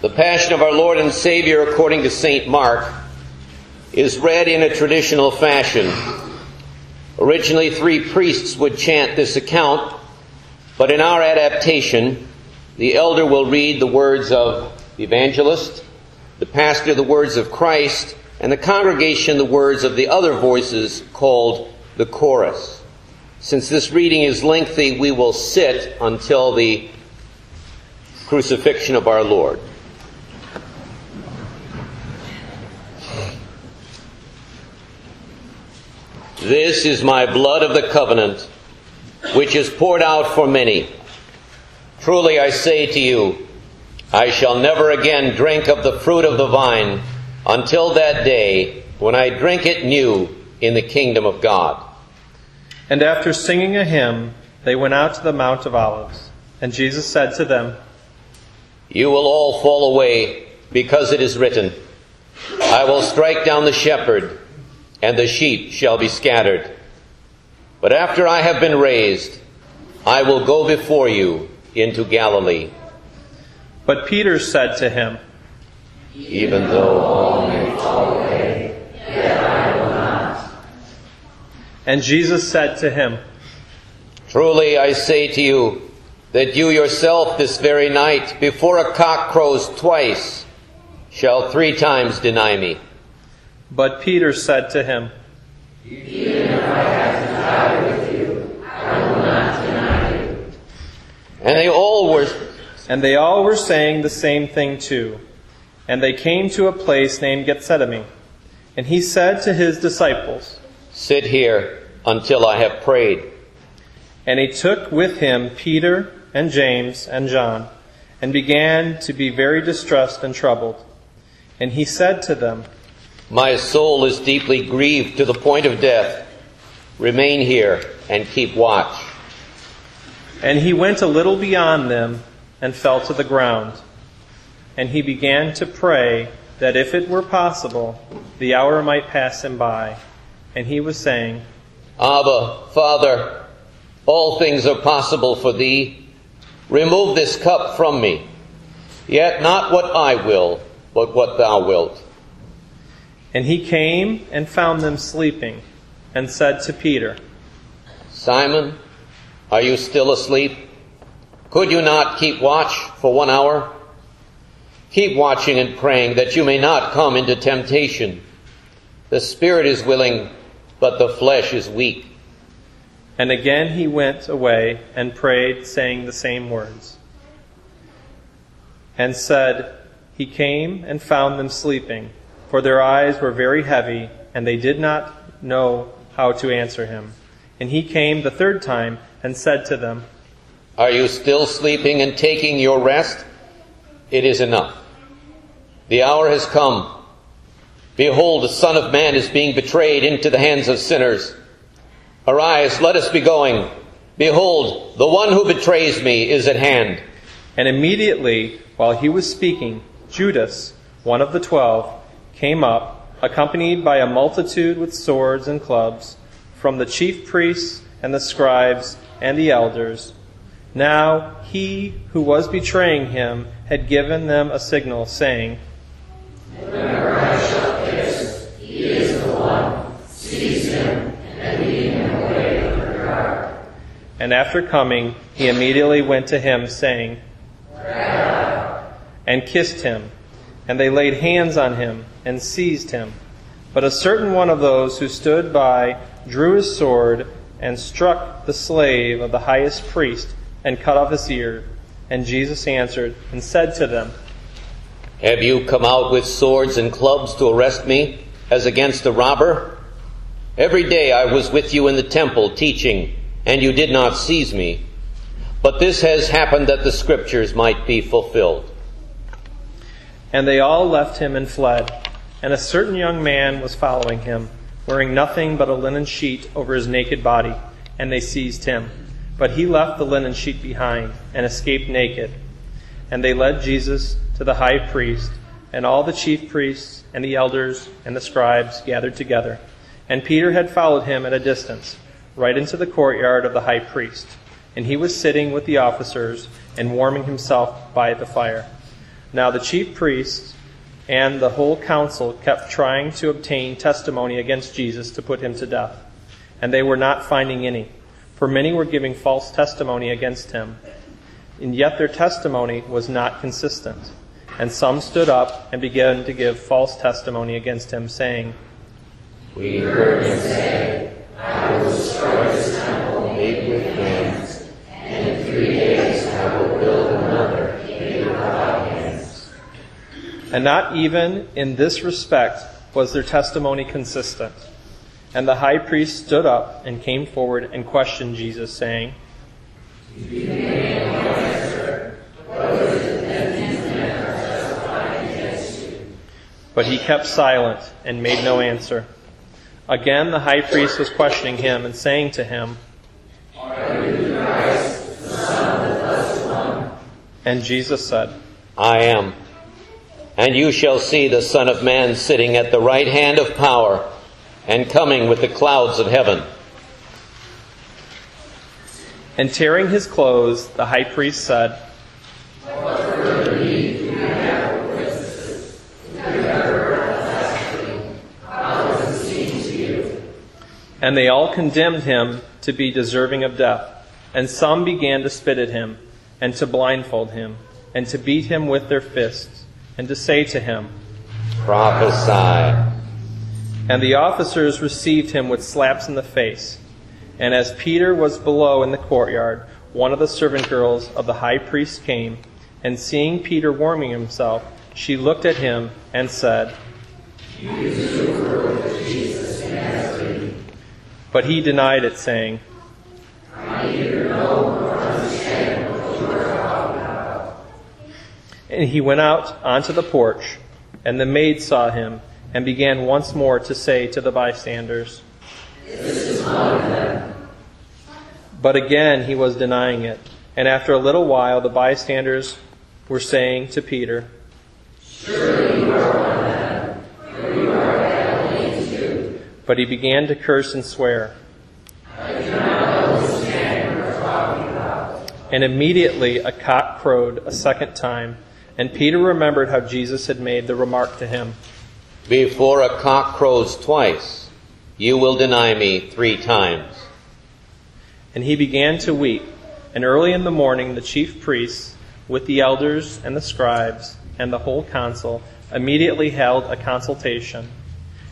The Passion of our Lord and Savior according to St. Mark is read in a traditional fashion. Originally, three priests would chant this account, but in our adaptation, the elder will read the words of the evangelist, the pastor the words of Christ, and the congregation the words of the other voices called the chorus. Since this reading is lengthy, we will sit until the crucifixion of our Lord. This is my blood of the covenant, which is poured out for many. Truly I say to you, I shall never again drink of the fruit of the vine until that day when I drink it new in the kingdom of God. And after singing a hymn, they went out to the Mount of Olives. And Jesus said to them, You will all fall away because it is written, I will strike down the shepherd and the sheep shall be scattered. But after I have been raised, I will go before you into Galilee. But Peter said to him, Even though all may fall away, yet I will not. And Jesus said to him, Truly I say to you, that you yourself this very night, before a cock crows twice, shall three times deny me. But Peter said to him, Even if I have to die with you, I will not deny you. And they all were and they all were saying the same thing too. And they came to a place named Gethsemane. And he said to his disciples, Sit here until I have prayed. And he took with him Peter and James and John, and began to be very distressed and troubled. And he said to them, My soul is deeply grieved to the point of death. Remain here and keep watch. And he went a little beyond them and fell to the ground. And he began to pray that if it were possible, the hour might pass him by. And he was saying, Abba, Father, all things are possible for thee. Remove this cup from me. Yet not what I will, but what thou wilt. And he came and found them sleeping, and said to Peter, Simon, are you still asleep? Could you not keep watch for one hour? Keep watching and praying that you may not come into temptation. The spirit is willing, but the flesh is weak. And again he went away and prayed, saying the same words. And said, He came and found them sleeping, for their eyes were very heavy, and they did not know how to answer him. And he came the third time and said to them, Are you still sleeping and taking your rest? It is enough. The hour has come. Behold, the Son of Man is being betrayed into the hands of sinners. Arise, let us be going. Behold, the one who betrays me is at hand. And immediately, while he was speaking, Judas, one of the twelve, came up, accompanied by a multitude with swords and clubs, from the chief priests and the scribes and the elders. Now he who was betraying him had given them a signal, saying, and after coming, he immediately went to him, saying, and kissed him. And they laid hands on him and seized him. But a certain one of those who stood by drew his sword and struck the slave of the highest priest and cut off his ear. And Jesus answered and said to them, Have you come out with swords and clubs to arrest me as against a robber? Every day I was with you in the temple teaching, and you did not seize me. But this has happened that the scriptures might be fulfilled. And they all left him and fled. And a certain young man was following him, wearing nothing but a linen sheet over his naked body, and they seized him. But he left the linen sheet behind and escaped naked. And they led Jesus to the high priest, and all the chief priests and the elders and the scribes gathered together. And Peter had followed him at a distance, right into the courtyard of the high priest. And he was sitting with the officers and warming himself by the fire. Now the chief priests and the whole council kept trying to obtain testimony against Jesus to put him to death. And they were not finding any, for many were giving false testimony against him. And yet their testimony was not consistent. And some stood up and began to give false testimony against him, saying, We heard him say, I will destroy this temple made with hands, and in three days I will build another made without hands. And not even in this respect was their testimony consistent. And the high priest stood up and came forward and questioned Jesus, saying, But he kept silent and made no answer. Again, the high priest was questioning him and saying to him, And Jesus said, I am. And you shall see the Son of Man sitting at the right hand of power and coming with the clouds of heaven. And tearing his clothes, the high priest said. And they all condemned him to be deserving of death. And some began to spit at him, and to blindfold him, and to beat him with their fists, and to say to him, Prophesy. And the officers received him with slaps in the face. And as Peter was below in the courtyard, one of the servant girls of the high priest came, and seeing Peter warming himself, she looked at him and said, But he denied it, saying, And he went out onto the porch, and the maid saw him, and began once more to say to the bystanders, But again he was denying it. And after a little while, the bystanders were saying to Peter, "surely you are a man." But he began to curse and swear. And immediately a cock crowed a second time, and Peter remembered how Jesus had made the remark to him, Before a cock crows twice, you will deny me three times. And he began to weep. And early in the morning, the chief priests, with the elders and the scribes and the whole council, immediately held a consultation.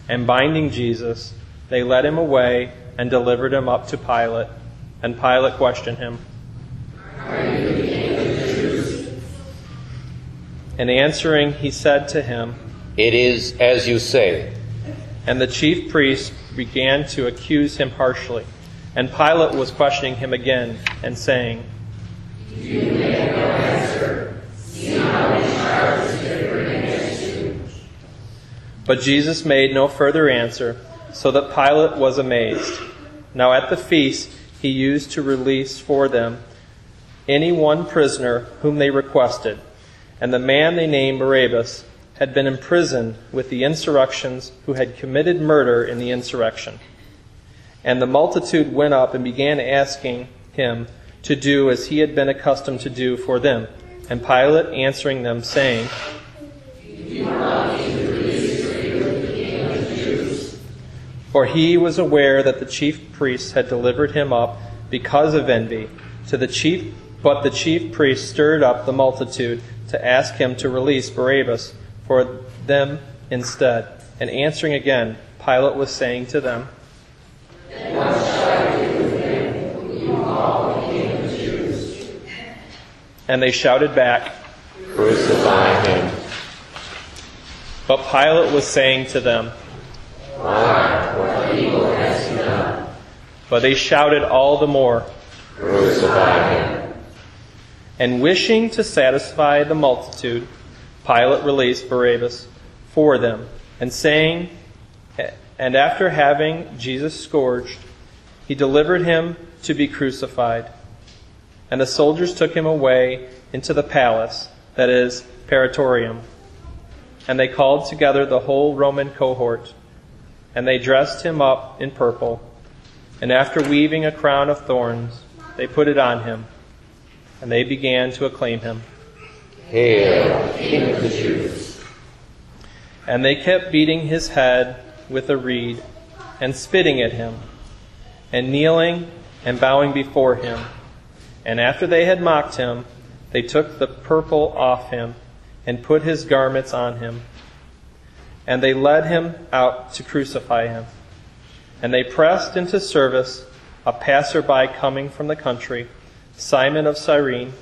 And binding Jesus, they led him away and delivered him up to Pilate. And Pilate questioned him. And answering, he said to him, It is as you say. And the chief priests began to accuse him harshly. And Pilate was questioning him again and saying, You make no answer. See how many charges they bring against you. But Jesus made no further answer, so that Pilate was amazed. Now at the feast, he used to release for them any one prisoner whom they requested. And the man they named Barabbas had been imprisoned with the insurrections who had committed murder in the insurrection. And the multitude went up and began asking him to do as he had been accustomed to do for them. And Pilate answering them, saying, For he was aware that the chief priests had delivered him up because of envy to the chief, but the chief priests stirred up the multitude to ask him to release Barabbas for them instead. And answering again, Pilate was saying to them, And they shouted back, Crucify him. But Pilate was saying to them, "What evil has he done?" But they shouted all the more, Crucify him. And wishing to satisfy the multitude, Pilate released Barabbas for them, and saying, and after having Jesus scourged, he delivered him to be crucified. And the soldiers took him away into the palace, that is, Praetorium. And they called together the whole Roman cohort, and they dressed him up in purple. And after weaving a crown of thorns, they put it on him, and they began to acclaim him. Hail, King of the Jews. And they kept beating his head with a reed, and spitting at him, and kneeling and bowing before him. And after they had mocked him, they took the purple off him, and put his garments on him. And they led him out to crucify him. And they pressed into service a passerby coming from the country, Simon of Cyrene,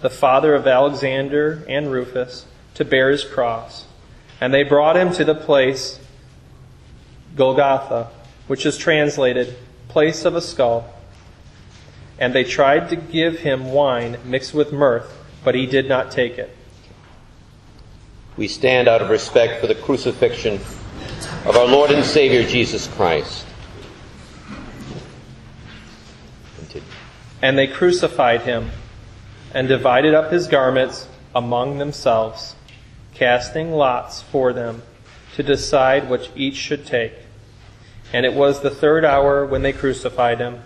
the father of Alexander and Rufus, to bear his cross. And they brought him to the place Golgotha, which is translated place of a skull. And they tried to give him wine mixed with myrrh, but he did not take it. We stand out of respect for the crucifixion of our Lord and Savior Jesus Christ. And they crucified him and divided up his garments among themselves, casting lots for them to decide which each should take. And it was the third hour when they crucified him,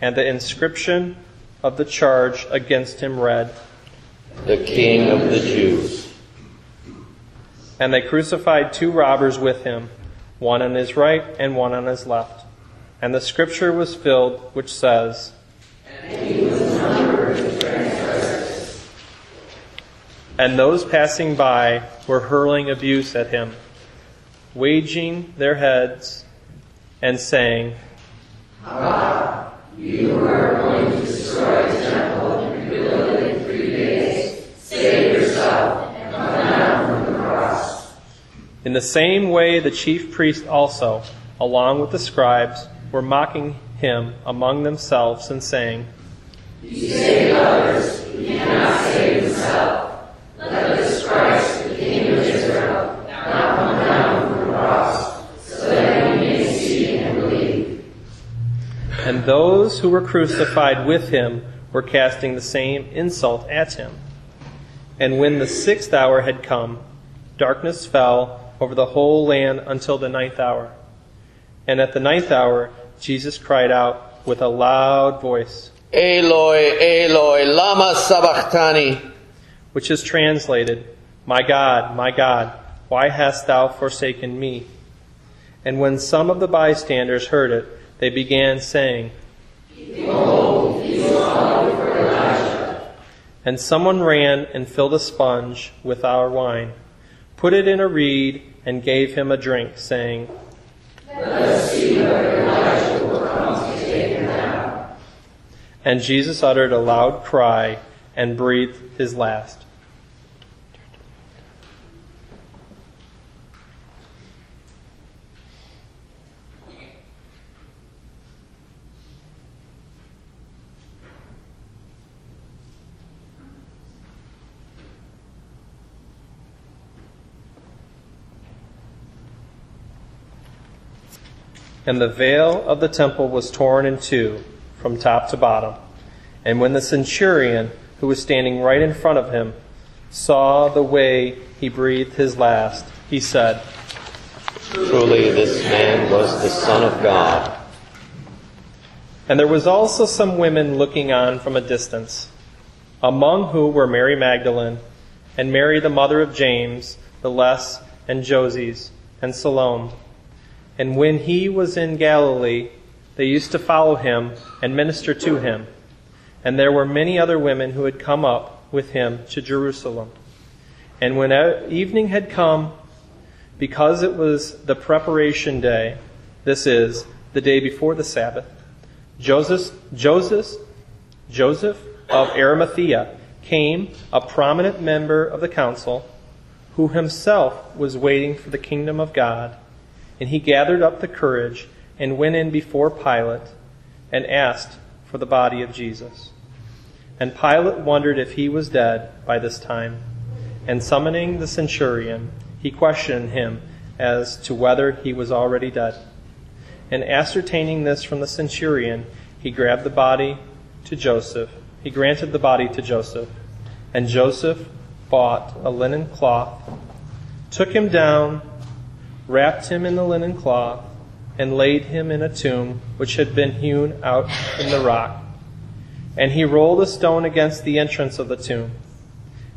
and the inscription of the charge against him read, The King of the Jews. And they crucified two robbers with him, one on his right and one on his left. And the scripture was filled, which says, And those passing by were hurling abuse at him, waging their heads and saying, ah, you are going to destroy a temple and rebuild it In the cross. In the same way, the chief priests also, along with the scribes, were mocking him among themselves and saying, "He saved others; he cannot save himself. Let this Christ, King of Israel, not come down from the cross, so that we may see and believe. And those who were crucified with him were casting the same insult at him. And when the sixth hour had come, darkness fell over the whole land until the ninth hour. And at the ninth hour, Jesus cried out with a loud voice, Eloi, Eloi, lama sabachthani. which is translated, My God, my God, why hast thou forsaken me? And when some of the bystanders heard it, they began saying, And someone ran and filled a sponge with our wine, put it in a reed, and gave him a drink, saying, And Jesus uttered a loud cry and breathed his last. And the veil of the temple was torn in two from top to bottom. And when the centurion, who was standing right in front of him, saw the way he breathed his last, he said, Truly, this man was the Son of God. And there was also some women looking on from a distance, among who were Mary Magdalene, and Mary the mother of James, the Less, and Joses, and Salome. And when he was in Galilee, they used to follow him and minister to him. And there were many other women who had come up with him to Jerusalem. And when evening had come, because it was the preparation day, this is, the day before the Sabbath, Joseph, Joseph, Joseph of Arimathea came, a prominent member of the council, who himself was waiting for the kingdom of God. And he gathered up the courage and went in before Pilate and asked for the body of Jesus. And Pilate wondered if he was dead by this time. And summoning the centurion, he questioned him as to whether he was already dead. And ascertaining this from the centurion, he grabbed the body to Joseph. He granted the body to Joseph. And Joseph bought a linen cloth, took him down, wrapped him in the linen cloth, and laid him in a tomb which had been hewn out in the rock. And he rolled a stone against the entrance of the tomb.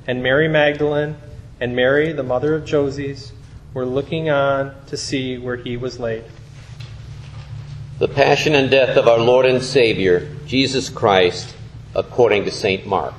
and Mary Magdalene and Mary, the mother of Joses, were looking on to see where he was laid. The Passion and Death of our Lord and Savior, Jesus Christ, according to St. Mark.